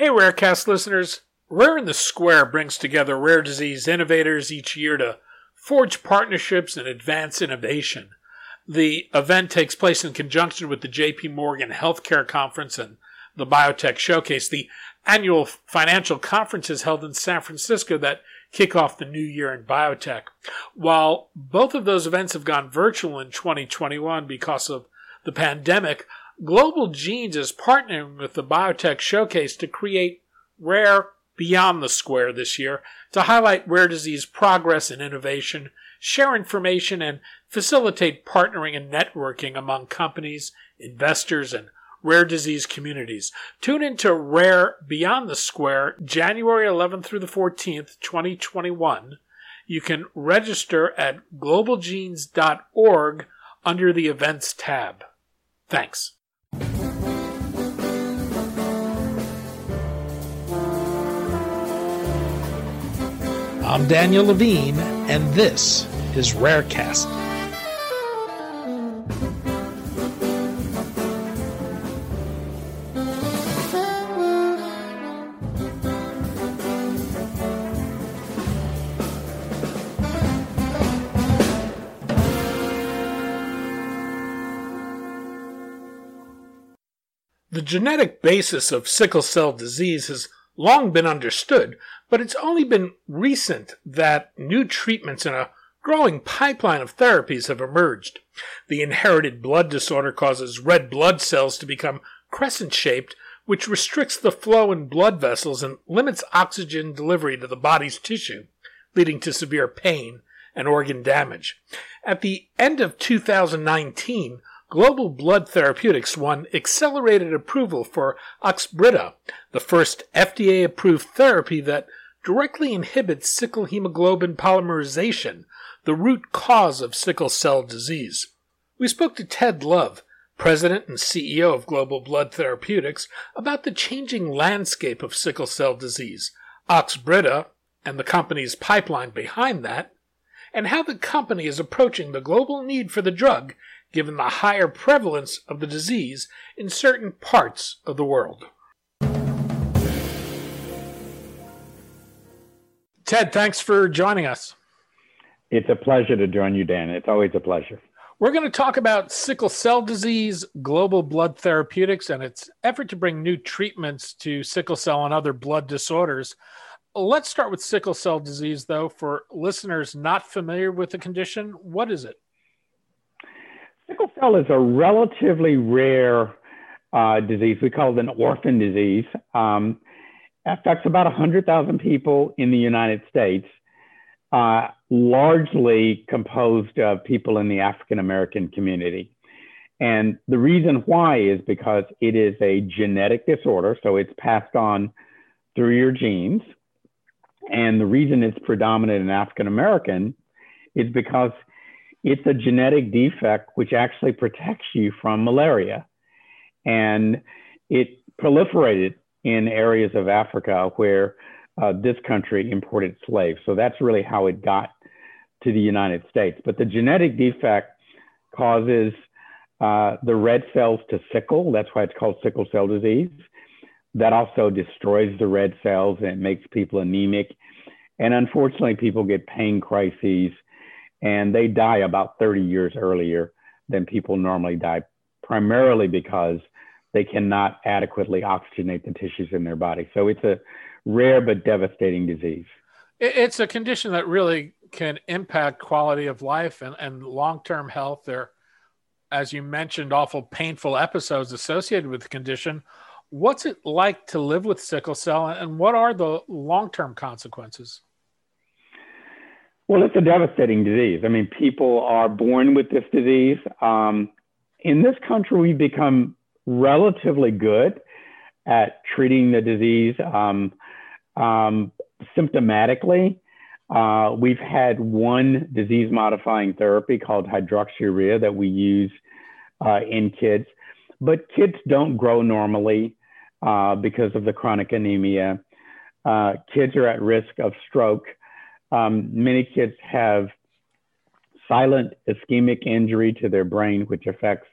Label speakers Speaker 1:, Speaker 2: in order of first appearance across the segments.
Speaker 1: Hey, Rarecast listeners. Rare in the Square brings together rare disease innovators each year to forge partnerships and advance innovation. The event takes place in conjunction with the JP Morgan Healthcare Conference and the Biotech Showcase, the annual financial conferences held in San Francisco that kick off the new year in biotech. While both of those events have gone virtual in 2021 because of the pandemic, Global Genes is partnering with the Biotech Showcase to create Rare Beyond the Square this year to highlight rare disease progress and innovation, share information, and facilitate partnering and networking among companies, investors, and rare disease communities. Tune into Rare Beyond the Square January 11th through the 14th, 2021. You can register at globalgenes.org under the events tab. Thanks. I'm Daniel Levine, and this is Rarecast. The genetic basis of sickle cell disease has long been understood, but it's only been recent that new treatments and a growing pipeline of therapies have emerged. The inherited blood disorder causes red blood cells to become crescent shaped, which restricts the flow in blood vessels and limits oxygen delivery to the body's tissue, leading to severe pain and organ damage. At the end of 2019, Global Blood Therapeutics won accelerated approval for Oxbryta, the first FDA approved therapy that directly inhibits sickle hemoglobin polymerization, the root cause of sickle cell disease. We spoke to Ted Love, president and CEO of Global Blood Therapeutics, about the changing landscape of sickle cell disease, Oxbryta, and the company's pipeline behind that, and how the company is approaching the global need for the drug given the higher prevalence of the disease in certain parts of the world. Ted, thanks for joining us.
Speaker 2: It's a pleasure to join you, Dan. It's always a pleasure.
Speaker 1: We're going to talk about sickle cell disease, global blood therapeutics, and its effort to bring new treatments to sickle cell and other blood disorders. Let's start with sickle cell disease, though. For listeners not familiar with the condition, what is it?
Speaker 2: Sickle cell is a relatively rare uh, disease. We call it an orphan disease. Um, affects about 100,000 people in the United States, uh, largely composed of people in the African American community. And the reason why is because it is a genetic disorder, so it's passed on through your genes. And the reason it's predominant in African American is because it's a genetic defect which actually protects you from malaria. And it proliferated in areas of Africa where uh, this country imported slaves. So that's really how it got to the United States. But the genetic defect causes uh, the red cells to sickle. That's why it's called sickle cell disease. That also destroys the red cells and it makes people anemic. And unfortunately, people get pain crises and they die about 30 years earlier than people normally die, primarily because they cannot adequately oxygenate the tissues in their body. So it's a rare but devastating disease.
Speaker 1: It's a condition that really can impact quality of life and, and long term health. There, as you mentioned, awful painful episodes associated with the condition. What's it like to live with sickle cell, and what are the long term consequences?
Speaker 2: Well, it's a devastating disease. I mean, people are born with this disease. Um, in this country, we've become relatively good at treating the disease um, um, symptomatically. Uh, we've had one disease modifying therapy called hydroxyurea that we use uh, in kids, but kids don't grow normally uh, because of the chronic anemia. Uh, kids are at risk of stroke um, many kids have silent ischemic injury to their brain, which affects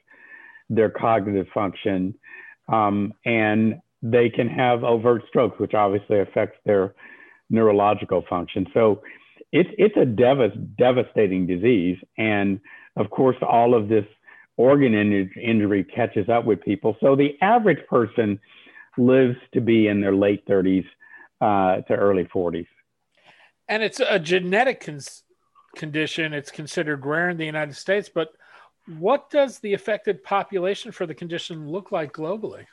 Speaker 2: their cognitive function. Um, and they can have overt strokes, which obviously affects their neurological function. So it's it's a dev- devastating disease, and of course, all of this organ injury catches up with people. So the average person lives to be in their late 30s uh, to early 40s.
Speaker 1: And it's a genetic condition. It's considered rare in the United States, but what does the affected population for the condition look like globally?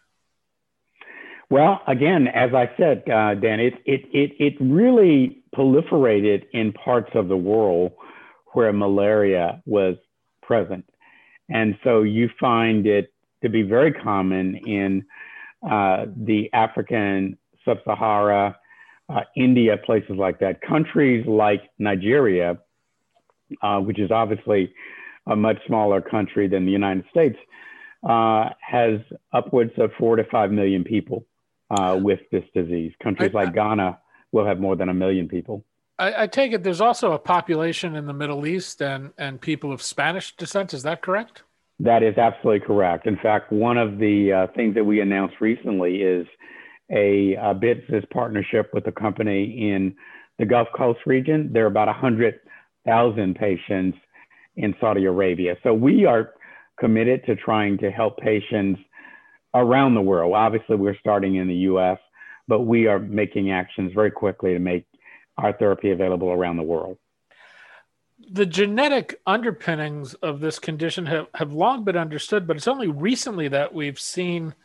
Speaker 2: Well, again, as I said, uh, Dan, it, it, it, it really proliferated in parts of the world where malaria was present. And so you find it to be very common in uh, the African, sub Sahara, uh, India, places like that. Countries like Nigeria, uh, which is obviously a much smaller country than the United States, uh, has upwards of four to five million people uh, with this disease. Countries I, like Ghana will have more than a million people.
Speaker 1: I, I, take it there's also a population in the Middle East and, and people of Spanish descent. Is that correct?
Speaker 2: That is absolutely correct. In fact, one of the uh, things that we announced recently is a, a business partnership with a company in the Gulf Coast region. There are about 100,000 patients in Saudi Arabia. So we are committed to trying to help patients around the world. Obviously, we're starting in the US, but we are making actions very quickly to make our therapy available around the world.
Speaker 1: The genetic underpinnings of this condition have, have long been understood, but it's only recently that we've seen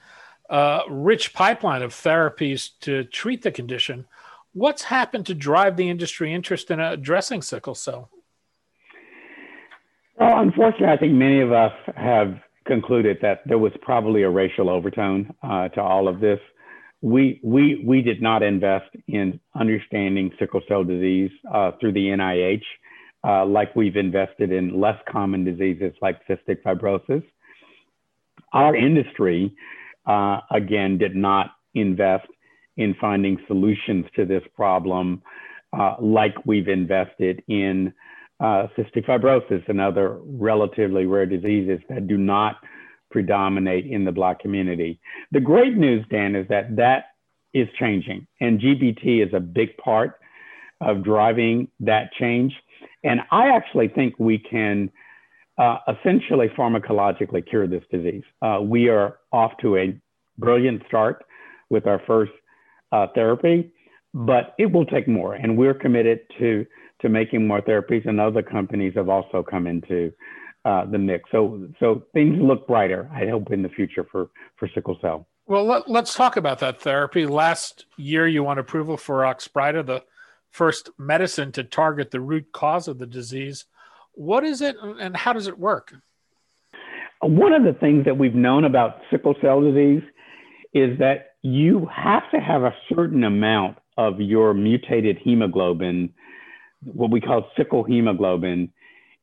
Speaker 1: a rich pipeline of therapies to treat the condition. What's happened to drive the industry interest in addressing sickle cell?
Speaker 2: Well, unfortunately, I think many of us have concluded that there was probably a racial overtone uh, to all of this. We, we, we did not invest in understanding sickle cell disease uh, through the NIH uh, like we've invested in less common diseases like cystic fibrosis. Our industry, uh, again, did not invest in finding solutions to this problem uh, like we've invested in uh, cystic fibrosis and other relatively rare diseases that do not predominate in the Black community. The great news, Dan, is that that is changing, and GBT is a big part of driving that change. And I actually think we can uh, essentially pharmacologically cure this disease. Uh, we are off to a brilliant start with our first uh, therapy, but it will take more. And we're committed to to making more therapies, and other companies have also come into uh, the mix. So, so things look brighter. I hope in the future for for sickle cell.
Speaker 1: Well, let, us talk about that therapy. Last year, you won approval for Oxbryta, the first medicine to target the root cause of the disease. What is it, and how does it work?
Speaker 2: One of the things that we've known about sickle cell disease is that you have to have a certain amount of your mutated hemoglobin what we call sickle hemoglobin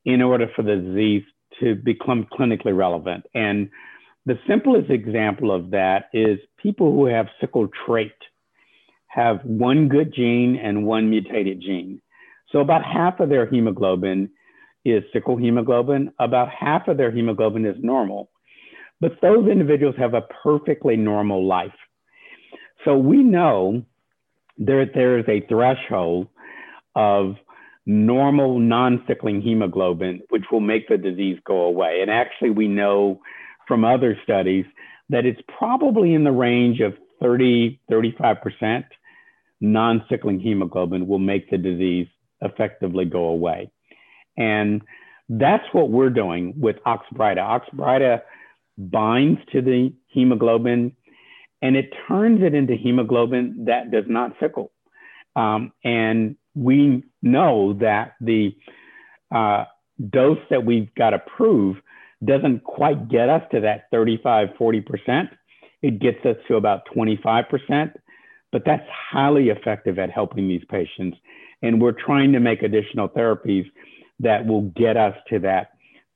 Speaker 2: in order for the disease to become clinically relevant. And the simplest example of that is people who have sickle trait have one good gene and one mutated gene. So about half of their hemoglobin is sickle hemoglobin, about half of their hemoglobin is normal. But those individuals have a perfectly normal life. So we know that there is a threshold of normal non-sickling hemoglobin, which will make the disease go away. And actually, we know from other studies that it's probably in the range of 30, 35% non-sickling hemoglobin will make the disease effectively go away. And that's what we're doing with Oxbryta. Oxbryta binds to the hemoglobin and it turns it into hemoglobin that does not sickle. Um, and we know that the uh, dose that we've got approved doesn't quite get us to that 35, 40%. It gets us to about 25%, but that's highly effective at helping these patients. And we're trying to make additional therapies that will get us to that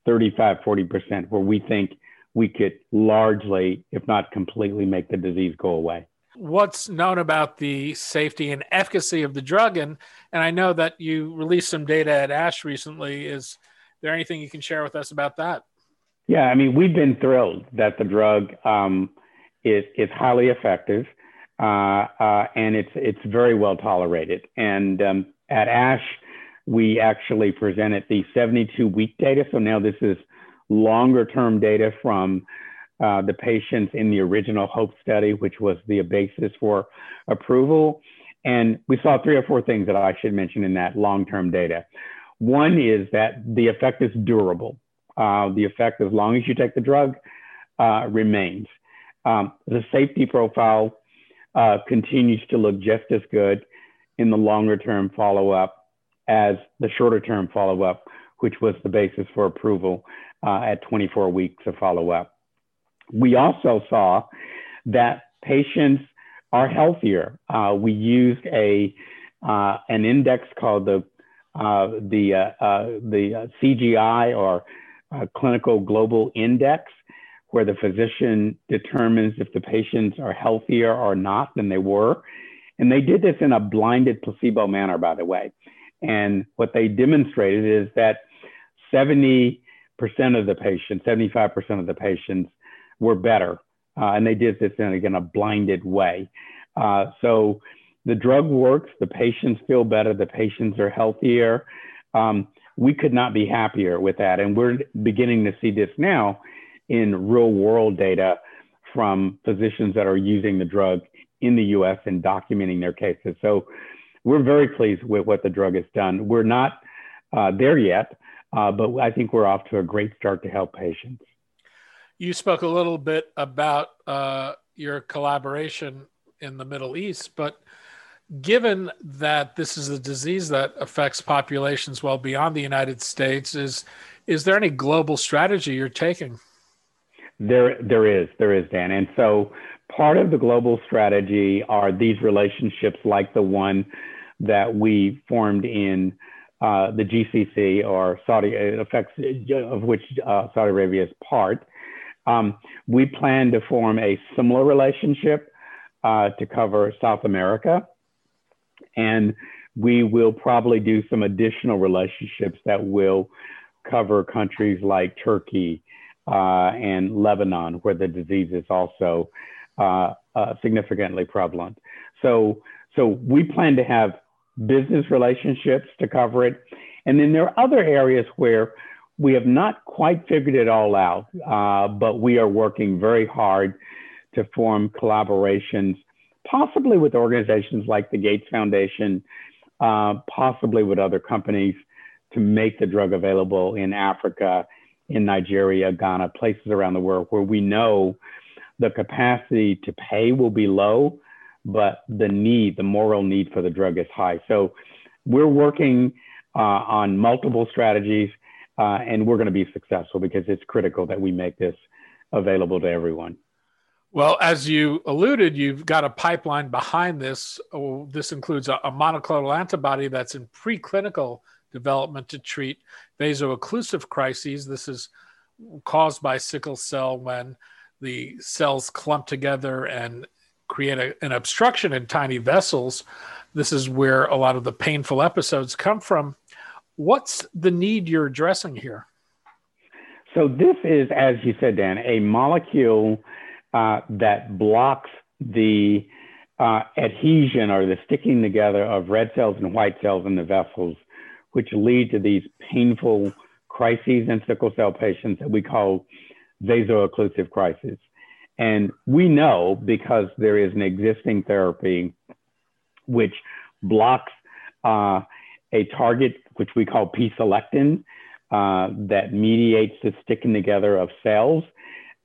Speaker 2: 35, 40%, where we think we could largely, if not completely, make the disease go away.
Speaker 1: What's known about the safety and efficacy of the drug and and I know that you released some data at ASH recently. Is there anything you can share with us about that?
Speaker 2: Yeah I mean we've been thrilled that the drug um, is, is highly effective, uh, uh, and it's, it's very well tolerated. And um, at ASH, we actually presented the 72 week data. So now this is longer term data from uh, the patients in the original HOPE study, which was the basis for approval. And we saw three or four things that I should mention in that long term data. One is that the effect is durable. Uh, the effect, as long as you take the drug, uh, remains. Um, the safety profile uh, continues to look just as good in the longer term follow up as the shorter term follow up, which was the basis for approval uh, at 24 weeks of follow up. We also saw that patients are healthier. Uh, we used a uh, an index called the uh, the uh, uh, the CGI or Clinical Global Index, where the physician determines if the patients are healthier or not than they were. And they did this in a blinded placebo manner, by the way. And what they demonstrated is that 70% of the patients, 75% of the patients were better. Uh, and they did this in, again, a blinded way. Uh, so the drug works, the patients feel better, the patients are healthier. Um, we could not be happier with that. And we're beginning to see this now in real world data from physicians that are using the drug in the US and documenting their cases. So we're very pleased with what the drug has done. We're not uh, there yet, uh, but I think we're off to a great start to help patients.
Speaker 1: You spoke a little bit about uh, your collaboration in the Middle East, but given that this is a disease that affects populations well beyond the United States, is is there any global strategy you're taking?
Speaker 2: There, there is, there is, Dan. And so part of the global strategy are these relationships like the one that we formed in uh, the GCC or Saudi effects of which uh, Saudi Arabia is part. Um, we plan to form a similar relationship uh, to cover South America. And we will probably do some additional relationships that will cover countries like Turkey uh, and Lebanon, where the disease is also uh, uh, significantly prevalent. So, so we plan to have business relationships to cover it. And then there are other areas where we have not quite figured it all out, uh, but we are working very hard to form collaborations, possibly with organizations like the Gates Foundation, uh, possibly with other companies to make the drug available in Africa, in Nigeria, Ghana, places around the world where we know the capacity to pay will be low, but the need, the moral need for the drug is high. So we're working uh, on multiple strategies uh, and we're going to be successful because it's critical that we make this available to everyone.
Speaker 1: Well, as you alluded, you've got a pipeline behind this. Oh, this includes a, a, monoclonal antibody that's in preclinical development to treat vaso-occlusive crises. This is caused by sickle cell when the cells clump together and create a, an obstruction in tiny vessels. This is where a lot of the painful episodes come from. What's the need you're addressing here?
Speaker 2: So, this is, as you said, Dan, a molecule uh, that blocks the uh, adhesion or the sticking together of red cells and white cells in the vessels, which lead to these painful crises in sickle cell patients that we call vaso-occlusive crisis. And we know because there is an existing therapy which blocks uh, a target which we call p-selectin uh, that mediates the sticking together of cells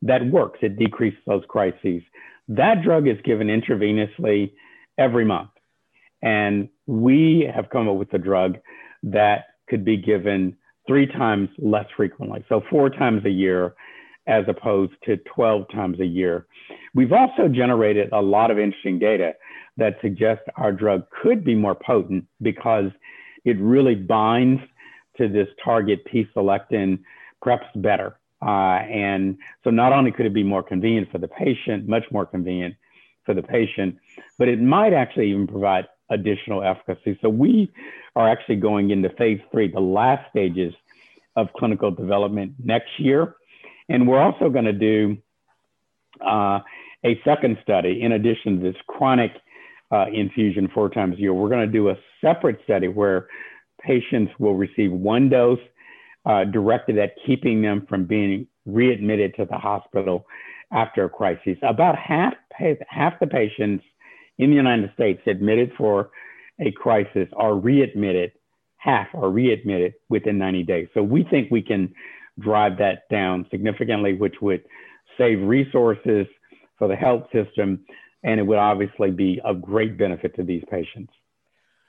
Speaker 2: that works. It decreases those crises. That drug is given intravenously every month. And we have come up with a drug that could be given three times less frequently. So, four times a year as opposed to 12 times a year. We've also generated a lot of interesting data that suggests our drug could be more potent because it really binds to this target p-selectin perhaps better. Uh, and so not only could it be more convenient for the patient, much more convenient for the patient, but it might actually even provide additional efficacy. So we are actually going into phase three, the last stages of clinical development next year. And we're also going to do uh, a second study in addition to this chronic uh, infusion four times a year. We're going to do a separate study where patients will receive one dose uh, directed at keeping them from being readmitted to the hospital after a crisis. About half, half the patients in the United States admitted for a crisis are readmitted, half are readmitted within 90 days. So we think we can drive that down significantly, which would save resources for the health system, and it would obviously be of great benefit to these patients.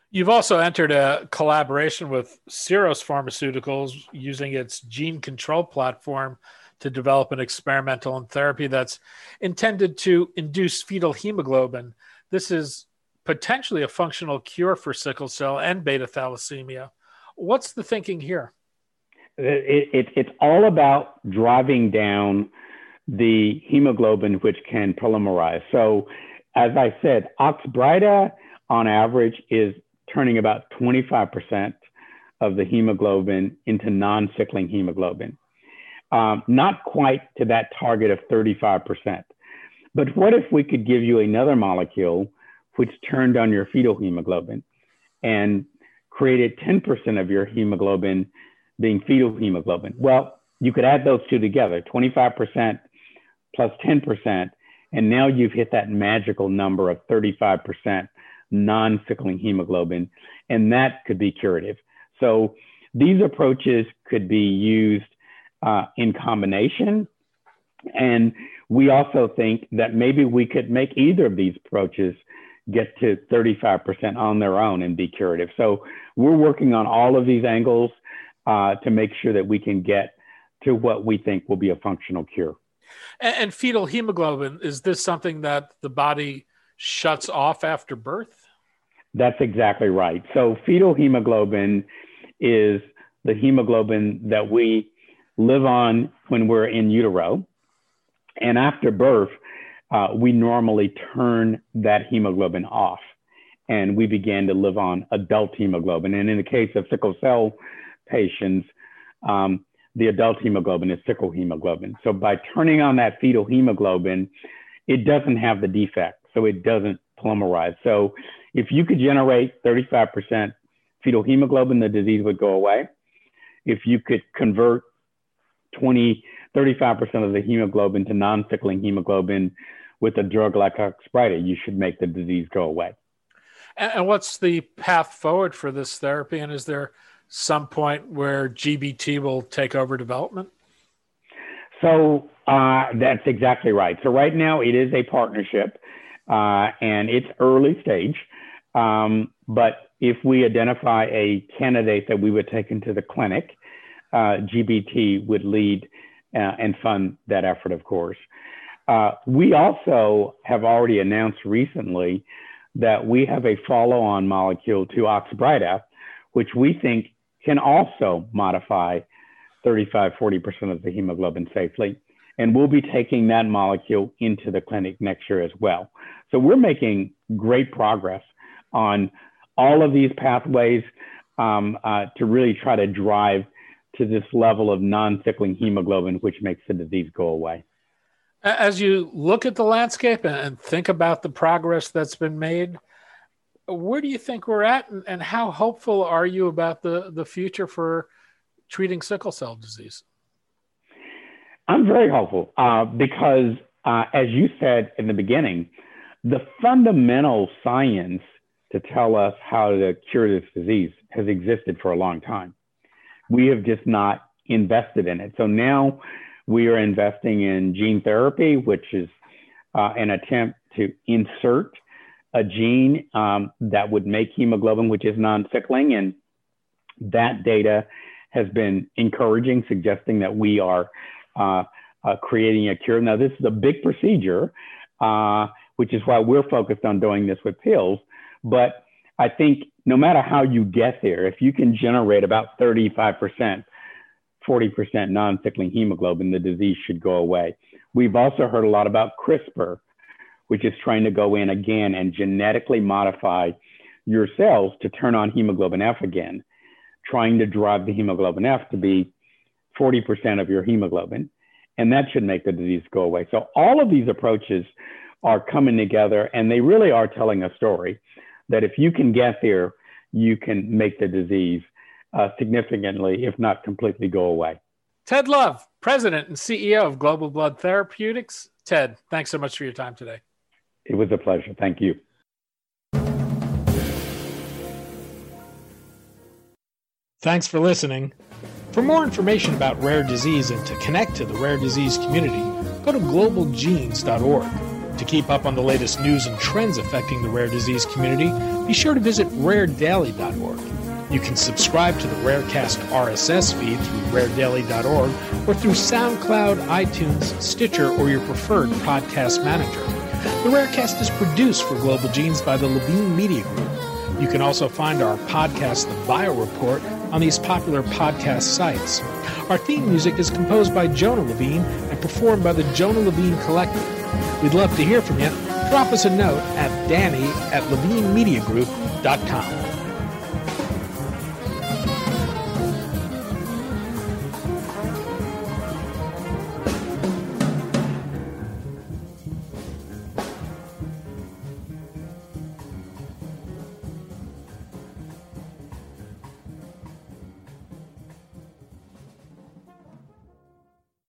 Speaker 1: You've also entered a collaboration with Syros Pharmaceuticals using its gene control platform to develop an experimental therapy that's intended to induce fetal hemoglobin. This is potentially a functional cure for sickle cell and beta thalassemia. What's the thinking here?
Speaker 2: It, it, it's all about driving down the hemoglobin, which can polymerize. So, as I said, Oxbryta on average is turning about 25% of the hemoglobin into non sickling hemoglobin um, not quite to that target of 35%. But what if we could give you another molecule which turned on your fetal hemoglobin and created 10% of your hemoglobin being fetal hemoglobin? Well, you could add those two together 25% plus 10%, and now you've hit that magical number of 35% non sickling hemoglobin, and that could be curative. So these approaches could be used uh, in combination. And we also think that maybe we could make either of these approaches get to 35% on their own and be curative. So we're working on all of these angles uh, to make sure that we can get to what we think will be a functional cure.
Speaker 1: And, and fetal hemoglobin, is this something that the body shuts off after birth?
Speaker 2: That's exactly right. So fetal hemoglobin is the hemoglobin that we live on when we're in utero. And after birth, uh, we normally turn that hemoglobin off and we begin to live on adult hemoglobin. And in the case of sickle cell patients, um, the adult hemoglobin is sickle hemoglobin. So by turning on that fetal hemoglobin, it doesn't have the defect, so it doesn't polymerize. So if you could generate 35% fetal hemoglobin, the disease would go away. If you could convert 20, 35% of the hemoglobin to non-sickling hemoglobin with a drug like Oxbryta, you should make the disease go away.
Speaker 1: And what's the path forward for this therapy? And is there some point where GBT will take over development?
Speaker 2: So uh, that's exactly right. So right now it is a partnership, uh, and it's early stage. Um, but if we identify a candidate that we would take into the clinic, uh, GBT would lead uh, and fund that effort, of course. Uh, we also have already announced recently that we have a follow on molecule to Oxbryta, which we think can also modify 35, 40% of the hemoglobin safely. And we'll be taking that molecule into the clinic next year as well. So we're making great progress on all of these pathways um, uh, to really try to drive to this level of non-sickling hemoglobin, which makes the disease go away.
Speaker 1: As you look at the landscape and think about the progress that's been made, where do you think we're at, and how hopeful are you about the, the future for treating sickle cell disease?
Speaker 2: I'm very hopeful uh, because, uh, as you said in the beginning, the fundamental science to tell us how to cure this disease has existed for a long time we have just not invested in it. So now we are investing in gene therapy, which is uh, an attempt to insert a gene um, that would make hemoglobin, which is non sickling. And that data has been encouraging, suggesting that we are uh, uh, creating a cure. Now, this is a big procedure, uh, which is why we're focused on doing this with pills. But I think no matter how you get there, if you can generate about 35%, 40% non sickling hemoglobin, the disease should go away. We've also heard a lot about CRISPR, which is trying to go in again and genetically modify your cells to turn on hemoglobin F again, trying to drive the hemoglobin F to be 40% of your hemoglobin. and that should make the disease go away. So all of these approaches are coming together, and they really are telling a story that if you can get there, you can make the disease uh, significantly, if not completely, go away.
Speaker 1: Ted Love, President and CEO of Global Blood Therapeutics. Ted, thanks so much for your time today.
Speaker 2: It was a pleasure. Thank you.
Speaker 1: Thanks for listening. For more information about rare disease and to connect to the rare disease community, go to globalgenes.org. To keep up on the latest news and trends affecting the rare disease community, be sure to visit raredaily.org. You can subscribe to the Rarecast RSS feed through raredaily.org or through SoundCloud, iTunes, Stitcher, or your preferred podcast manager. The Rarecast is produced for Global Genes by the Levine Media Group. You can also find our podcast, The Bio Report, on these popular podcast sites. Our theme music is composed by Jonah Levine and performed by the Jonah Levine Collective. We'd love to hear from you. Drop us a note at danny at levinemediagroup.com.